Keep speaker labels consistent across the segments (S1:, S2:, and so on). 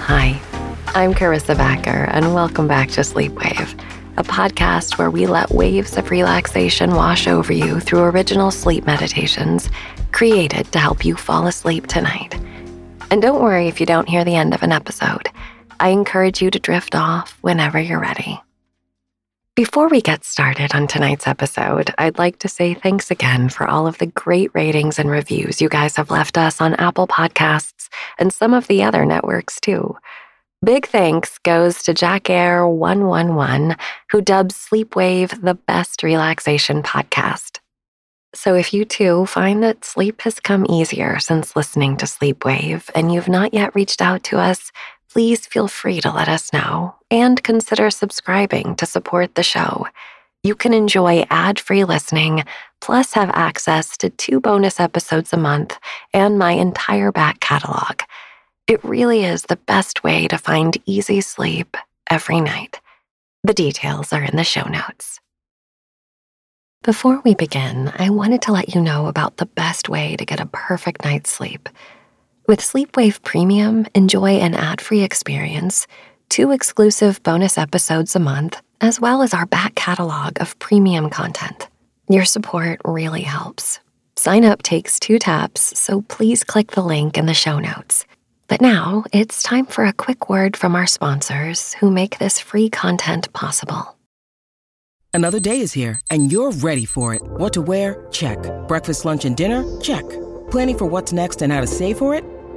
S1: Hi, I'm Karissa Vacker, and welcome back to Sleepwave, a podcast where we let waves of relaxation wash over you through original sleep meditations created to help you fall asleep tonight. And don't worry if you don't hear the end of an episode. I encourage you to drift off whenever you're ready. Before we get started on tonight's episode, I'd like to say thanks again for all of the great ratings and reviews you guys have left us on Apple Podcasts and some of the other networks too. Big thanks goes to Jack Air 111, who dubs Sleepwave the best relaxation podcast. So if you too find that sleep has come easier since listening to Sleepwave and you've not yet reached out to us, please feel free to let us know and consider subscribing to support the show. You can enjoy ad free listening, plus have access to two bonus episodes a month and my entire back catalog. It really is the best way to find easy sleep every night. The details are in the show notes. Before we begin, I wanted to let you know about the best way to get a perfect night's sleep. With Sleepwave Premium, enjoy an ad free experience, two exclusive bonus episodes a month, as well as our back catalog of premium content. Your support really helps. Sign up takes two taps, so please click the link in the show notes. But now it's time for a quick word from our sponsors who make this free content possible.
S2: Another day is here, and you're ready for it. What to wear? Check. Breakfast, lunch, and dinner? Check. Planning for what's next and how to save for it?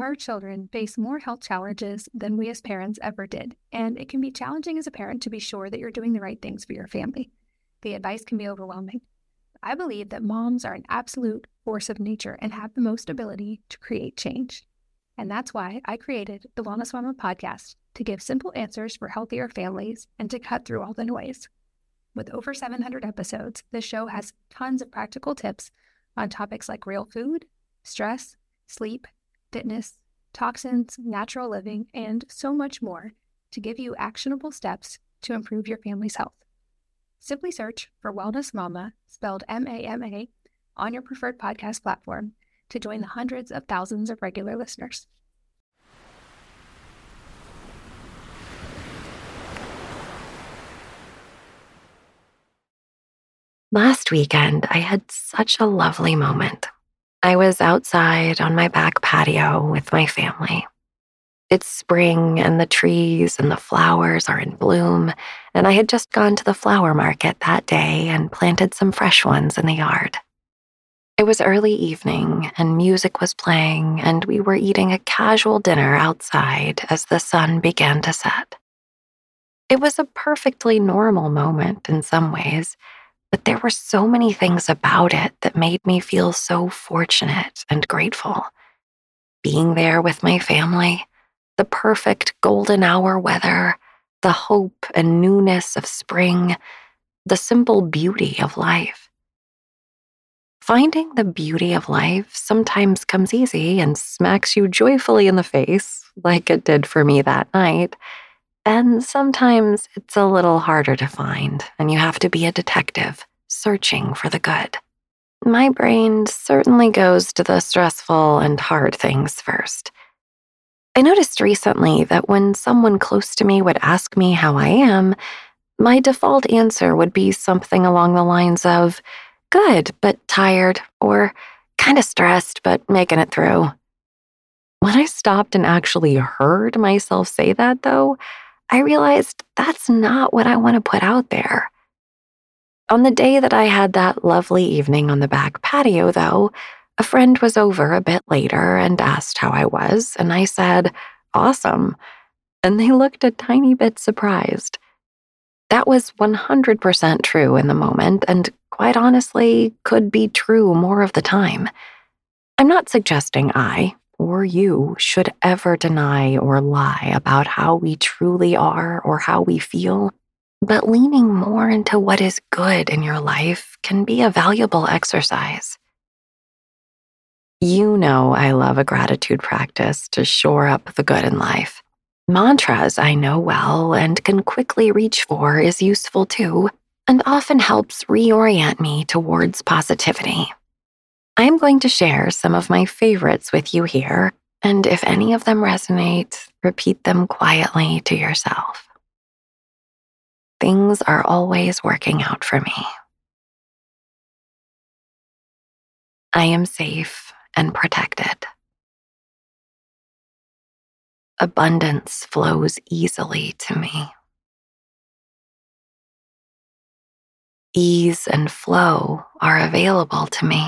S3: Our children face more health challenges than we as parents ever did, and it can be challenging as a parent to be sure that you're doing the right things for your family. The advice can be overwhelming. I believe that moms are an absolute force of nature and have the most ability to create change. And that's why I created the Wellness Mama podcast to give simple answers for healthier families and to cut through all the noise. With over 700 episodes, this show has tons of practical tips on topics like real food, stress, sleep, fitness, toxins, natural living, and so much more to give you actionable steps to improve your family's health. Simply search for Wellness Mama, spelled M A M A, on your preferred podcast platform to join the hundreds of thousands of regular listeners.
S1: Last weekend, I had such a lovely moment. I was outside on my back patio with my family. It's spring and the trees and the flowers are in bloom, and I had just gone to the flower market that day and planted some fresh ones in the yard. It was early evening and music was playing, and we were eating a casual dinner outside as the sun began to set. It was a perfectly normal moment in some ways but there were so many things about it that made me feel so fortunate and grateful. Being there with my family, the perfect golden hour weather, the hope and newness of spring, the simple beauty of life. Finding the beauty of life sometimes comes easy and smacks you joyfully in the face, like it did for me that night. And sometimes it's a little harder to find, and you have to be a detective, searching for the good. My brain certainly goes to the stressful and hard things first. I noticed recently that when someone close to me would ask me how I am, my default answer would be something along the lines of, good, but tired, or kind of stressed, but making it through. When I stopped and actually heard myself say that, though, I realized that's not what I want to put out there. On the day that I had that lovely evening on the back patio, though, a friend was over a bit later and asked how I was, and I said, Awesome. And they looked a tiny bit surprised. That was 100% true in the moment, and quite honestly, could be true more of the time. I'm not suggesting I or you should ever deny or lie about how we truly are or how we feel, but leaning more into what is good in your life can be a valuable exercise. You know, I love a gratitude practice to shore up the good in life. Mantras I know well and can quickly reach for is useful too, and often helps reorient me towards positivity. I'm going to share some of my favorites with you here, and if any of them resonate, repeat them quietly to yourself. Things are always working out for me. I am safe and protected. Abundance flows easily to me. Ease and flow are available to me.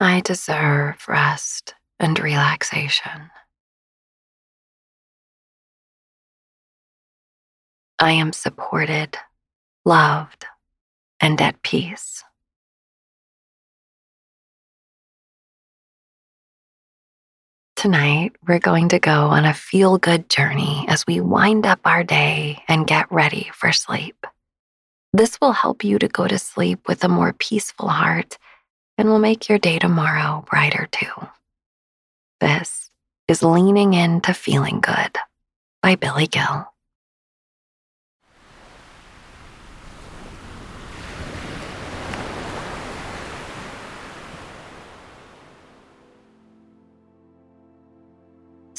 S1: I deserve rest and relaxation. I am supported, loved, and at peace. Tonight, we're going to go on a feel good journey as we wind up our day and get ready for sleep. This will help you to go to sleep with a more peaceful heart and will make your day tomorrow brighter too. This is Leaning Into Feeling Good by Billy Gill.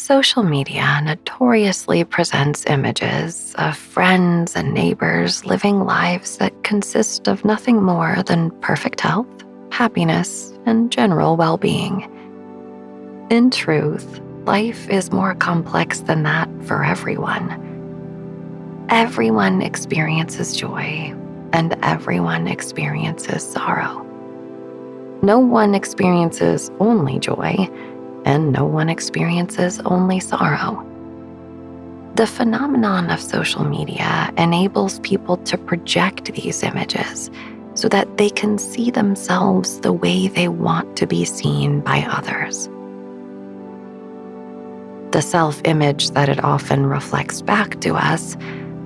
S1: Social media notoriously presents images of friends and neighbors living lives that consist of nothing more than perfect health, happiness, and general well being. In truth, life is more complex than that for everyone. Everyone experiences joy, and everyone experiences sorrow. No one experiences only joy and no one experiences only sorrow. The phenomenon of social media enables people to project these images so that they can see themselves the way they want to be seen by others. The self image that it often reflects back to us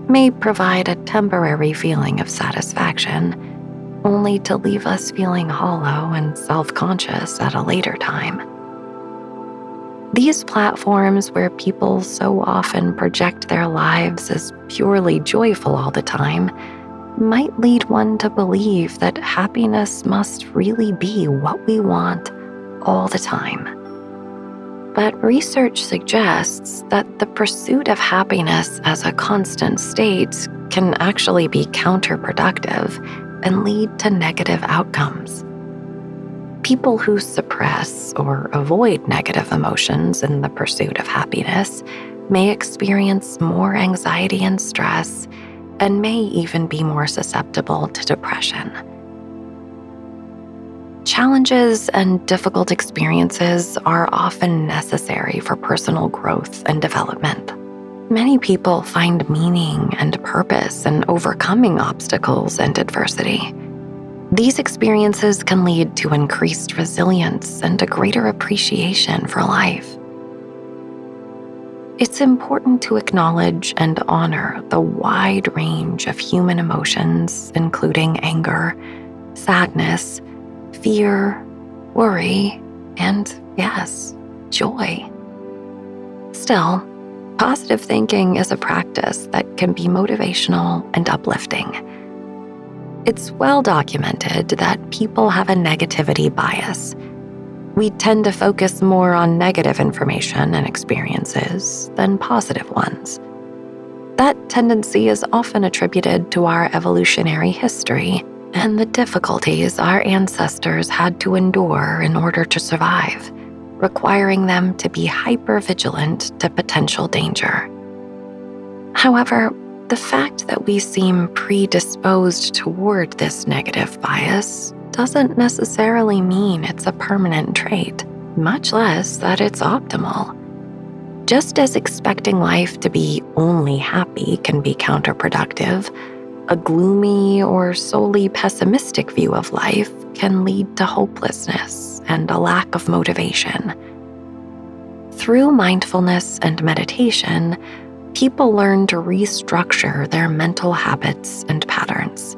S1: may provide a temporary feeling of satisfaction, only to leave us feeling hollow and self conscious at a later time. These platforms, where people so often project their lives as purely joyful all the time, might lead one to believe that happiness must really be what we want all the time. But research suggests that the pursuit of happiness as a constant state can actually be counterproductive and lead to negative outcomes. People who suppress or avoid negative emotions in the pursuit of happiness may experience more anxiety and stress and may even be more susceptible to depression. Challenges and difficult experiences are often necessary for personal growth and development. Many people find meaning and purpose in overcoming obstacles and adversity. These experiences can lead to increased resilience and a greater appreciation for life. It's important to acknowledge and honor the wide range of human emotions, including anger, sadness, fear, worry, and yes, joy. Still, positive thinking is a practice that can be motivational and uplifting. It's well documented that people have a negativity bias. We tend to focus more on negative information and experiences than positive ones. That tendency is often attributed to our evolutionary history and the difficulties our ancestors had to endure in order to survive, requiring them to be hyper vigilant to potential danger. However, the fact that we seem predisposed toward this negative bias doesn't necessarily mean it's a permanent trait, much less that it's optimal. Just as expecting life to be only happy can be counterproductive, A gloomy or solely pessimistic view of life can lead to hopelessness and a lack of motivation. Through mindfulness and meditation, people learn to restructure their mental habits and patterns.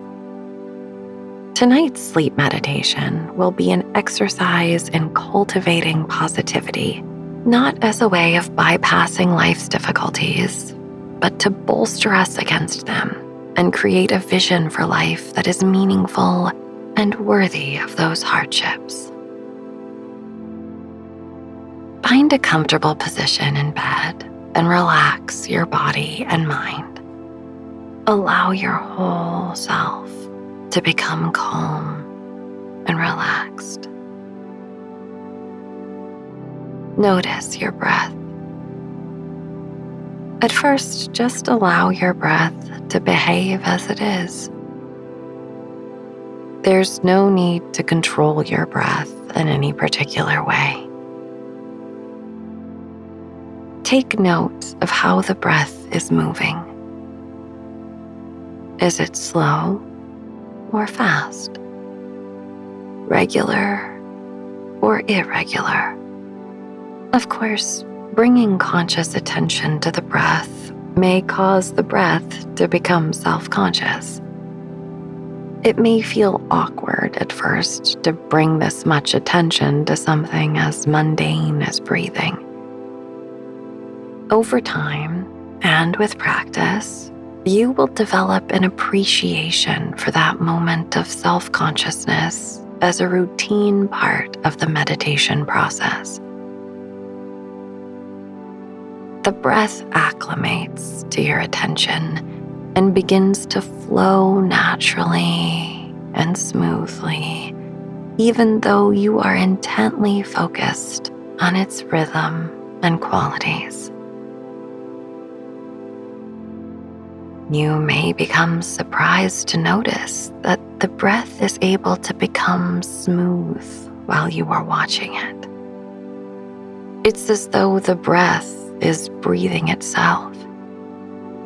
S1: Tonight's sleep meditation will be an exercise in cultivating positivity, not as a way of bypassing life's difficulties, but to bolster us against them and create a vision for life that is meaningful and worthy of those hardships. Find a comfortable position in bed and relax your body and mind. Allow your whole self to become calm and relaxed. Notice your breath. At first, just allow your breath to behave as it is. There's no need to control your breath in any particular way. Take note of how the breath is moving. Is it slow or fast? Regular or irregular? Of course, bringing conscious attention to the breath may cause the breath to become self conscious. It may feel awkward at first to bring this much attention to something as mundane as breathing. Over time, and with practice, you will develop an appreciation for that moment of self consciousness as a routine part of the meditation process. The breath acclimates to your attention and begins to flow naturally and smoothly, even though you are intently focused on its rhythm and qualities. You may become surprised to notice that the breath is able to become smooth while you are watching it. It's as though the breath is breathing itself.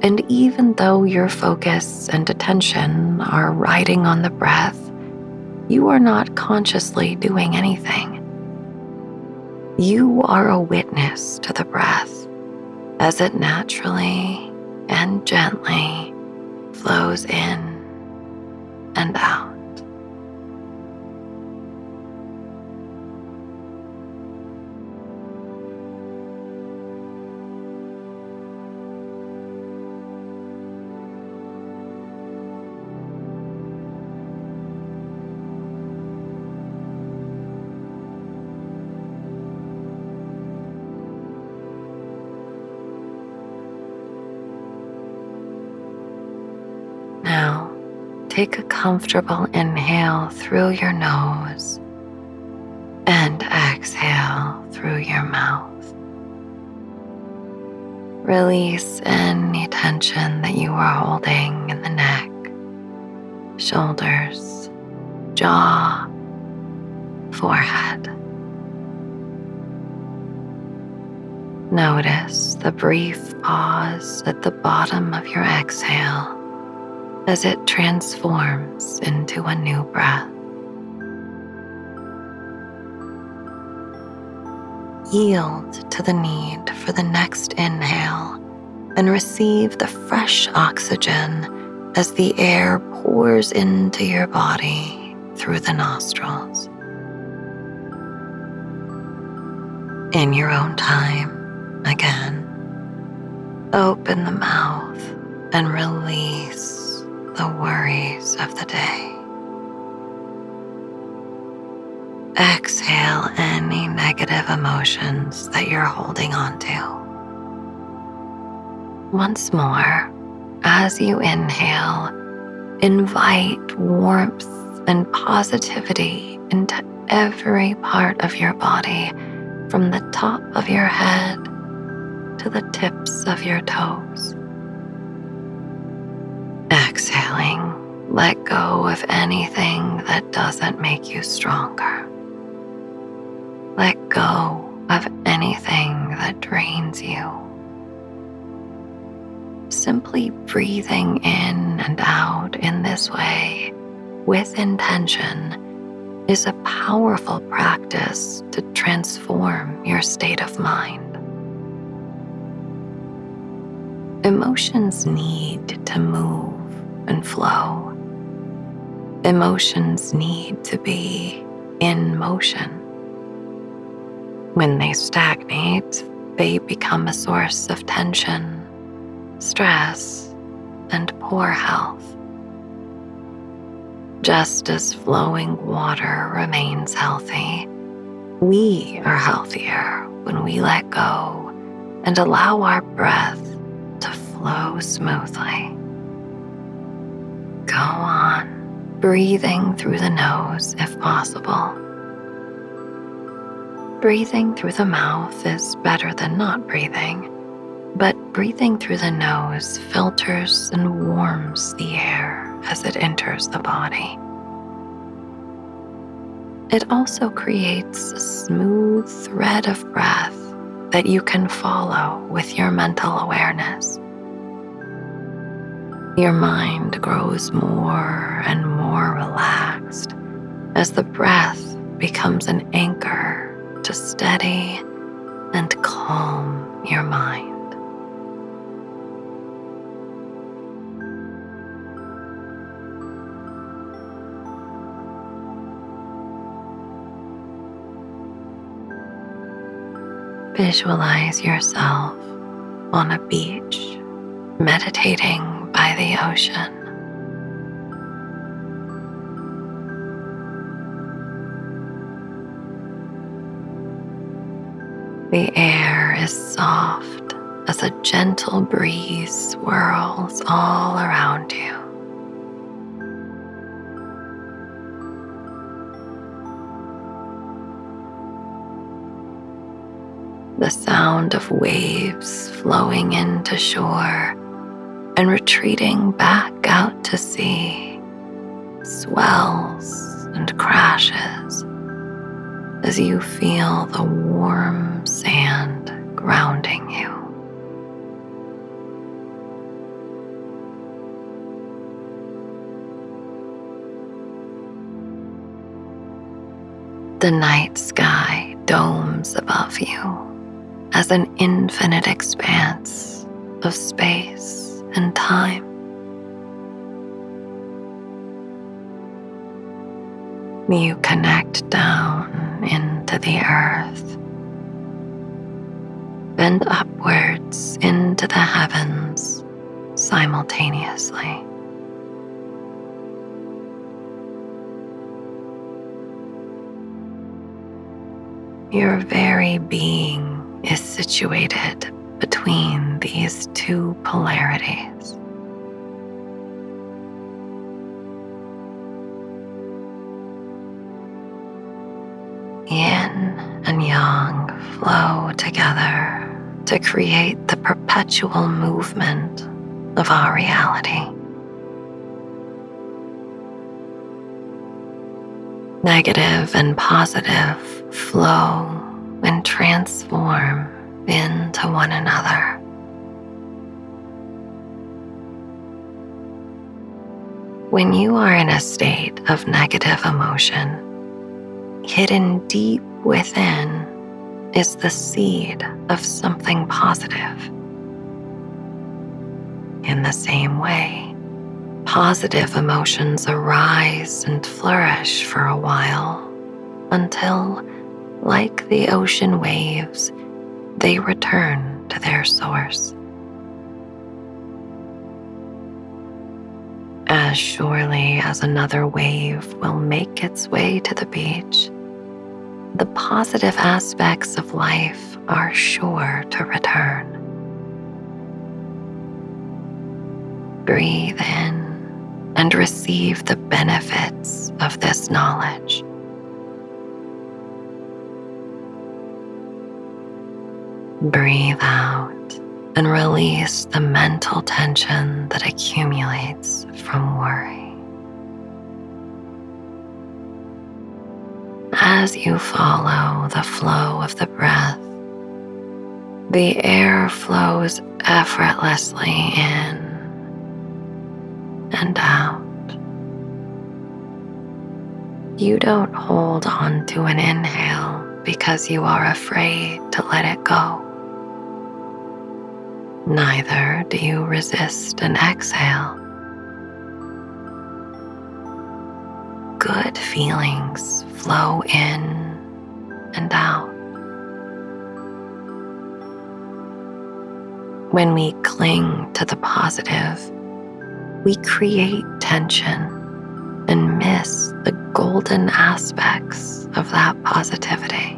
S1: And even though your focus and attention are riding on the breath, you are not consciously doing anything. You are a witness to the breath as it naturally and gently flows in and out. Take a comfortable inhale through your nose and exhale through your mouth. Release any tension that you are holding in the neck, shoulders, jaw, forehead. Notice the brief pause at the bottom of your exhale as it transforms into a new breath. Yield to the need for the next inhale and receive the fresh oxygen as the air pours into your body through the nostrils. In your own time, again, open the mouth and release the worries of the day. Exhale any negative emotions that you're holding on to. Once more, as you inhale, invite warmth and positivity into every part of your body, from the top of your head to the tips of your toes. Exhaling, let go of anything that doesn't make you stronger. Let go of anything that drains you. simply breathing in and out in this way with intention is a powerful practice to transform your state of mind. Emotions need to move and flow. Emotions need to be in motion. When they stagnate, they become a source of tension, stress, and poor health. Just as flowing water remains healthy, we are healthier when we let go and allow our breath to flow smoothly. Go on, breathing through the nose if possible. Breathing through the mouth is better than not breathing, but breathing through the nose filters and warms the air as it enters the body. It also creates a smooth thread of breath that you can follow with your mental awareness. Your mind grows more and more relaxed as the breath becomes an anchor to steady and calm your mind. Visualize yourself on a beach, meditating by the ocean. The air is soft as a gentle breeze swirls all around you. The sound of waves flowing into shore and retreating back out to sea swells and crashes as you feel the warm sand grounding you. The night sky domes above you as an infinite expanse of space and time. You connect down into the earth, bend upwards into the heavens simultaneously. Your very being is situated between these two polarities. Yin and yang flow together to create the perpetual movement of our reality. Negative and positive flow and transform into one another. When you are in a state of negative emotion, hidden deep within is the seed of something positive. In the same way, positive emotions arise and flourish for a while until, like the ocean waves, they return to their source. As surely as another wave will make its way to the beach, the positive aspects of life are sure to return. Breathe in and receive the benefits of this knowledge. Breathe out and release the mental tension that accumulates from worry. As you follow the flow of the breath, The air flows effortlessly in and out. You don't hold on to an inhale because you are afraid to let it go. Neither do you resist an exhale. Good feelings flow in and out. When we cling to the positive, we create tension and miss the golden aspects of that positivity.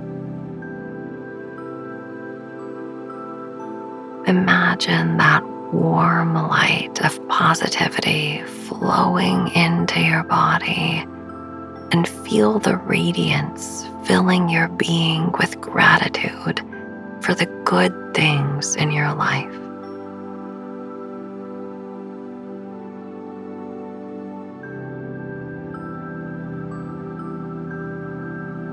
S1: Imagine that warm light of positivity flowing into your body and feel the radiance filling your being with gratitude for the good things in your life.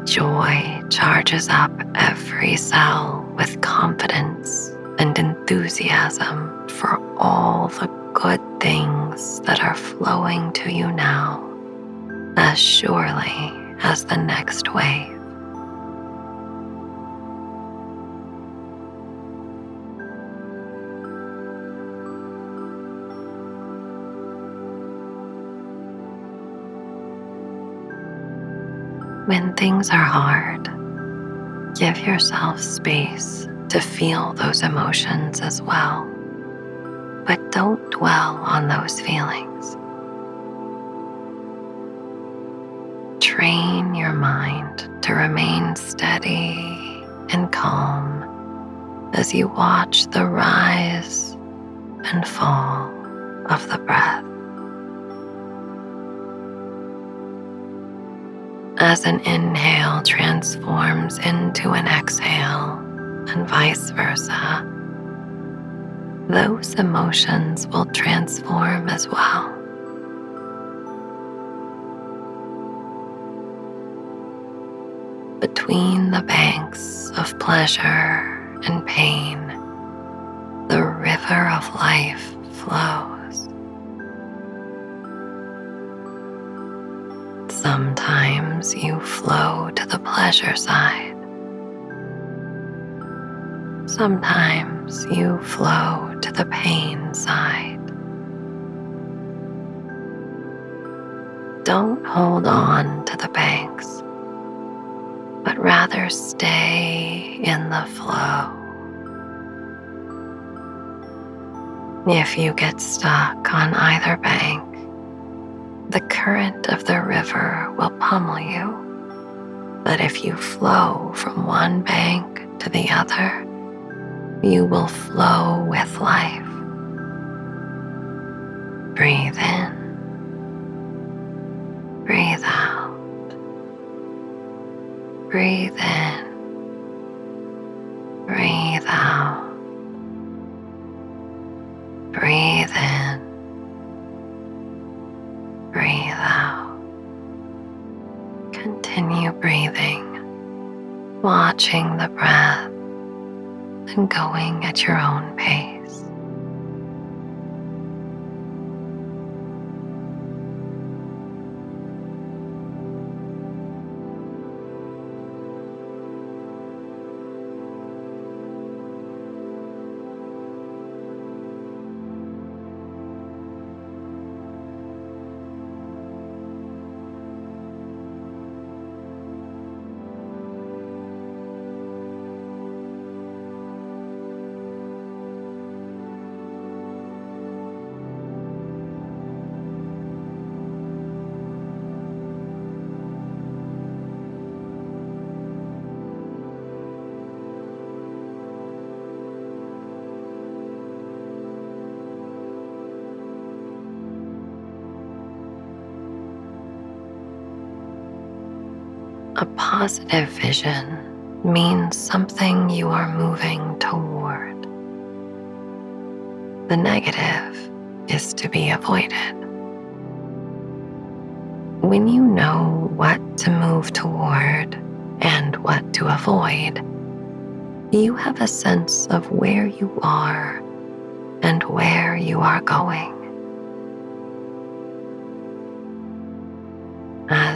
S1: Joy charges up every cell with confidence and enthusiasm for all the good things that are flowing to you now as surely as the next wave. When things are hard, give yourself space to feel those emotions as well, but don't dwell on those feelings. Train your mind to remain steady and calm as you watch the rise and fall of the breath. as an inhale transforms into an exhale, and vice versa, those emotions will transform as well. Between the banks of pleasure and pain, the river of life flows. Sometimes you flow to the pleasure side. Sometimes you flow to the pain side. Don't hold on to the banks, but rather stay in the flow. If you get stuck on either bank, the current of the river will pummel you. But if you flow from one bank to the other, you will flow with life. Breathe in, breathe out, breathe in, breathe out, breathe in. Breathe out. Continue breathing, watching and going at your own pace. A positive vision means something you are moving toward. The negative is to be avoided. When you know what to move toward and what to avoid, you have a sense of where you are and where you are going.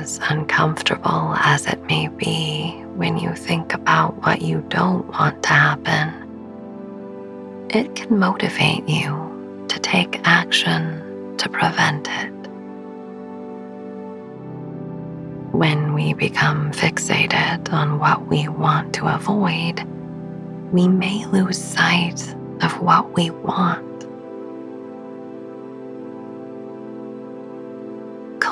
S1: As uncomfortable as it may be when you think about what you don't want to happen, it can motivate you to take action to prevent it. When we become fixated on what we want to avoid, we may lose sight of what we want.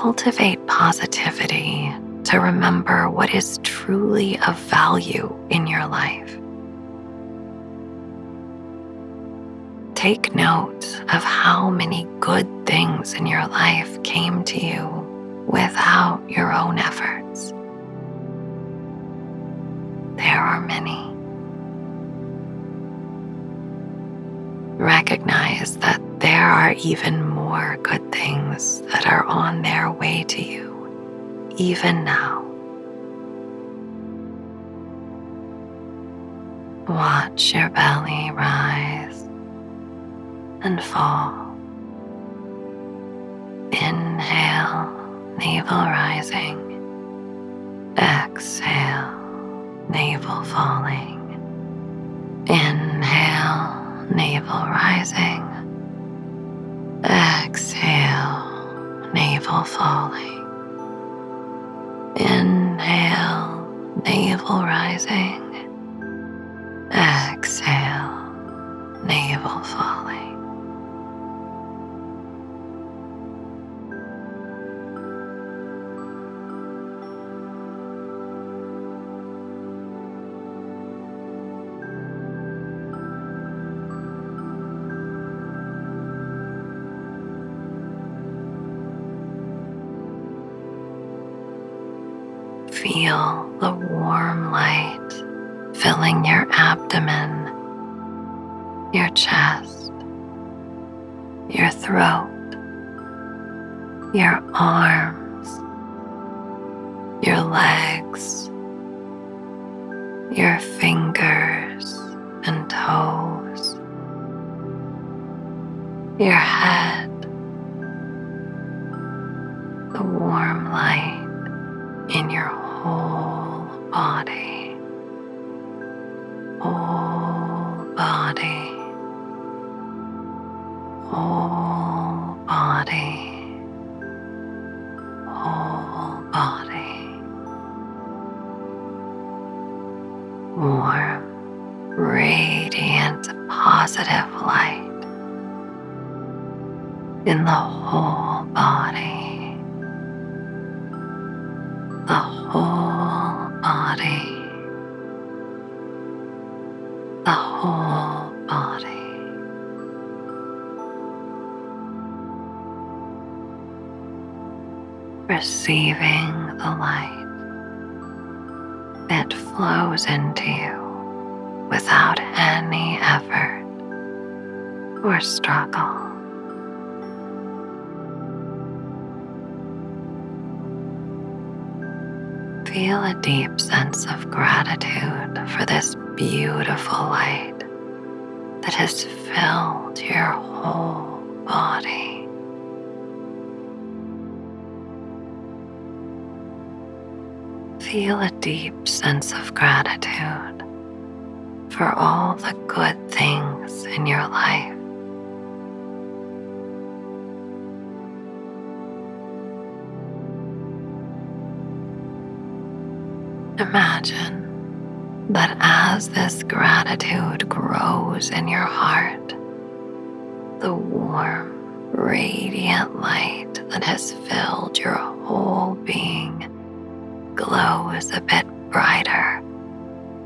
S1: Cultivate positivity to remember what is truly of value in your life. Take note of how many good things in your life came to you without your own efforts. There are many. Recognize that there are even more good that are on their way to you, even now. Watch your belly rise and fall. Inhale, navel rising. Exhale, navel falling. Inhale, navel rising. Exhale, navel falling. Inhale, navel rising. Exhale, navel falling. Feel the warm light filling your abdomen, your chest, your throat, your arms, your legs, your Receiving the light that flows into you without any effort or struggle. feel a deep sense of gratitude for this beautiful light that has filled your whole body. Feel a deep sense of gratitude for all the good things in your life. Imagine that as this gratitude grows in your heart, the warm, radiant light that has filled your whole being glows a bit brighter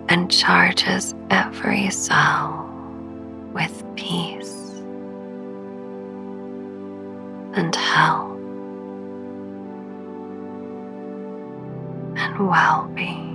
S1: and charges every cell with peace and health. and well being.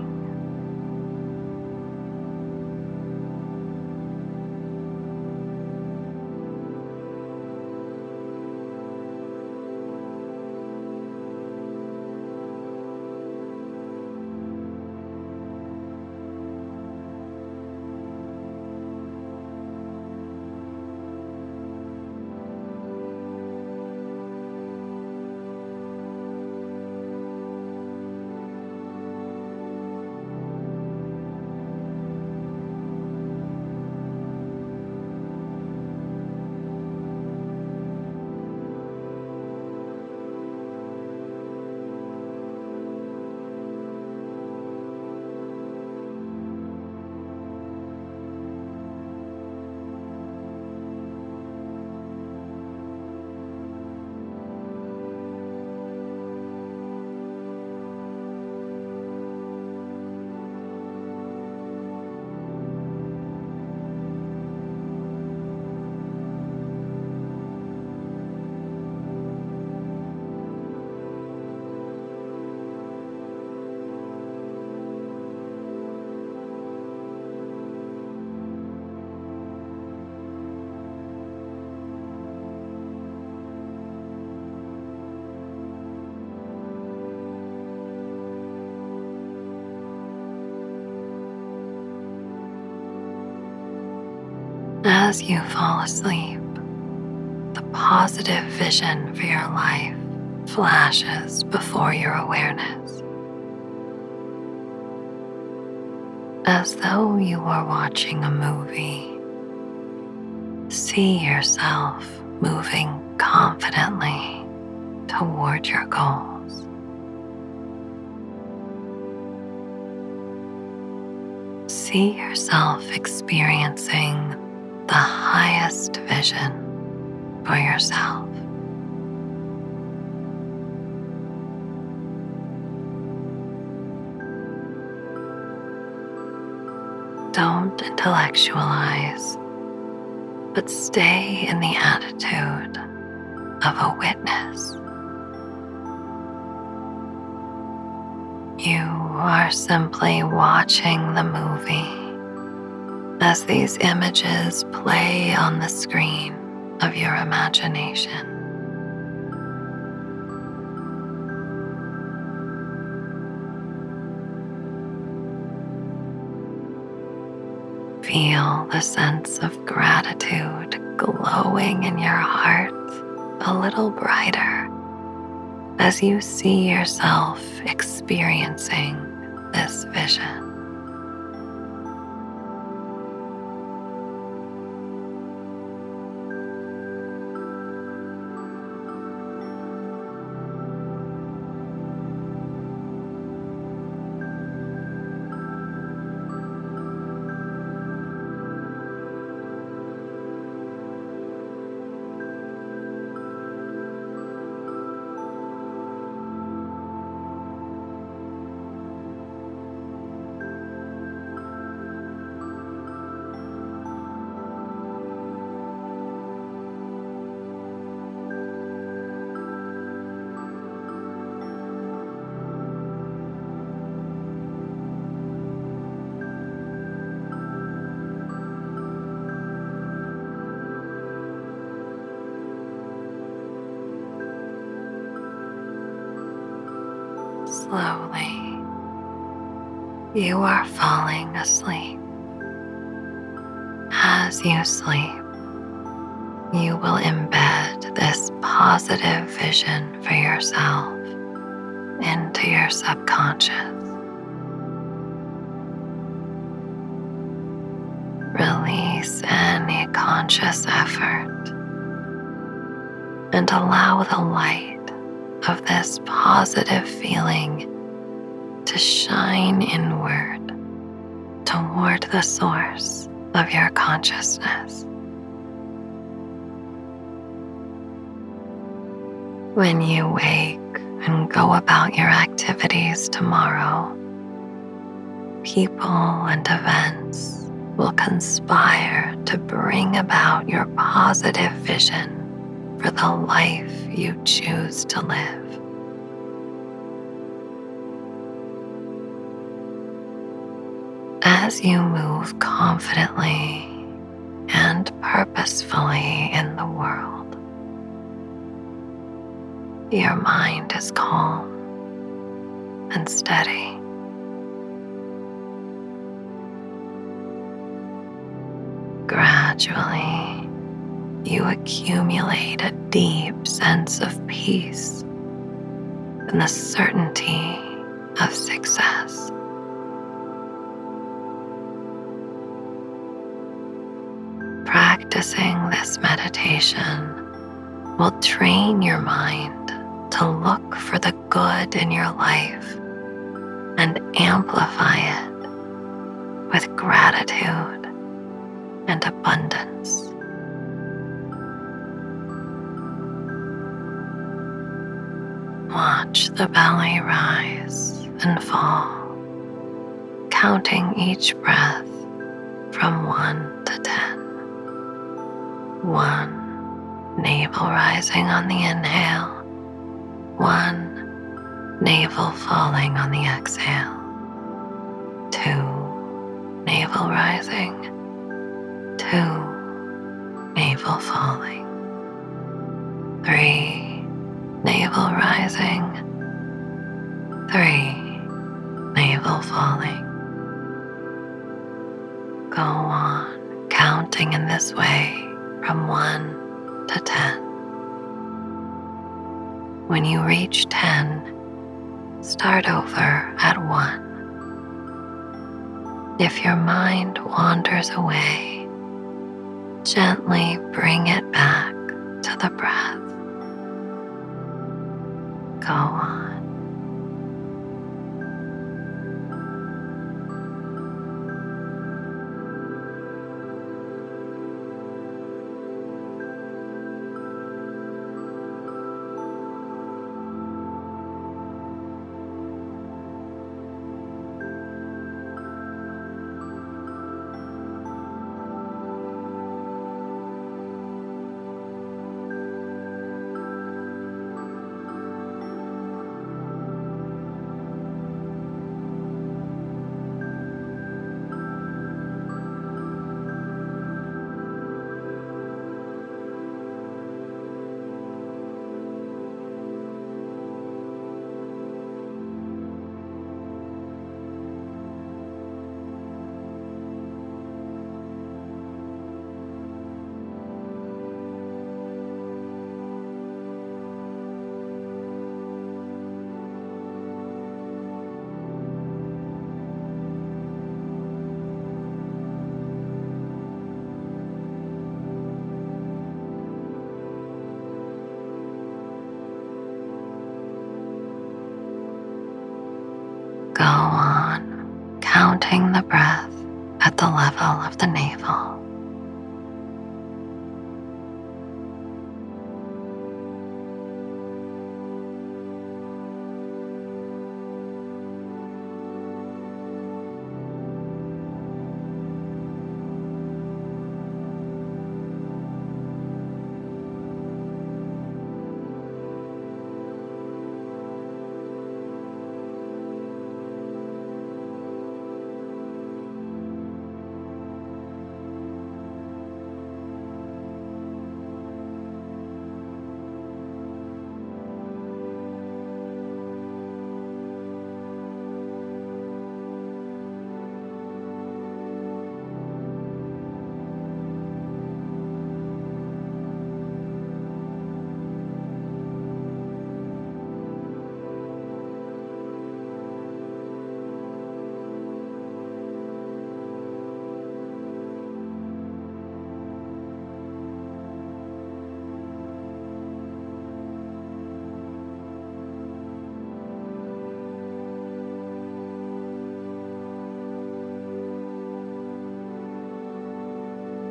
S1: As you fall asleep, the positive vision for your life flashes before your awareness. As though you were watching a movie, see yourself moving confidently toward your goals. See yourself experiencing the highest vision for yourself. Don't intellectualize, but stay in the attitude of a witness. You are simply watching the movie as these images play on the screen of your imagination. Feel the sense of gratitude glowing in your heart a little brighter as you see yourself experiencing this vision. You are falling asleep. As you sleep, you will embed this positive vision for yourself into your subconscious. Release any conscious effort and allow the light of this positive feeling to shine inward toward the source of your consciousness. When you wake and go about your activities tomorrow, people and events will conspire to bring about your positive vision for the life you choose to live. As you move confidently and purposefully in the world, your mind is calm and steady. Gradually, you accumulate a deep sense of peace and the certainty of success. Practicing this meditation will train your mind to look for the good in your life and amplify it with gratitude and abundance. Watch the belly rise and fall, counting each breath from one to ten. One, navel rising on the inhale. One, navel falling on the exhale. Two, navel rising. Two, navel falling. Three, navel rising, three, navel falling. Go on, counting in this way from 1 to 10. When you reach 10, start over at 1. If your mind wanders away, gently bring it back to the breath. Go on. Counting the breath at the level of the navel.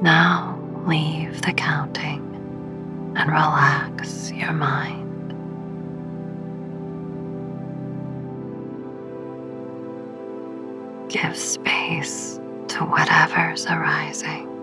S1: Now leave the counting and relax your mind. Give space to whatever's arising.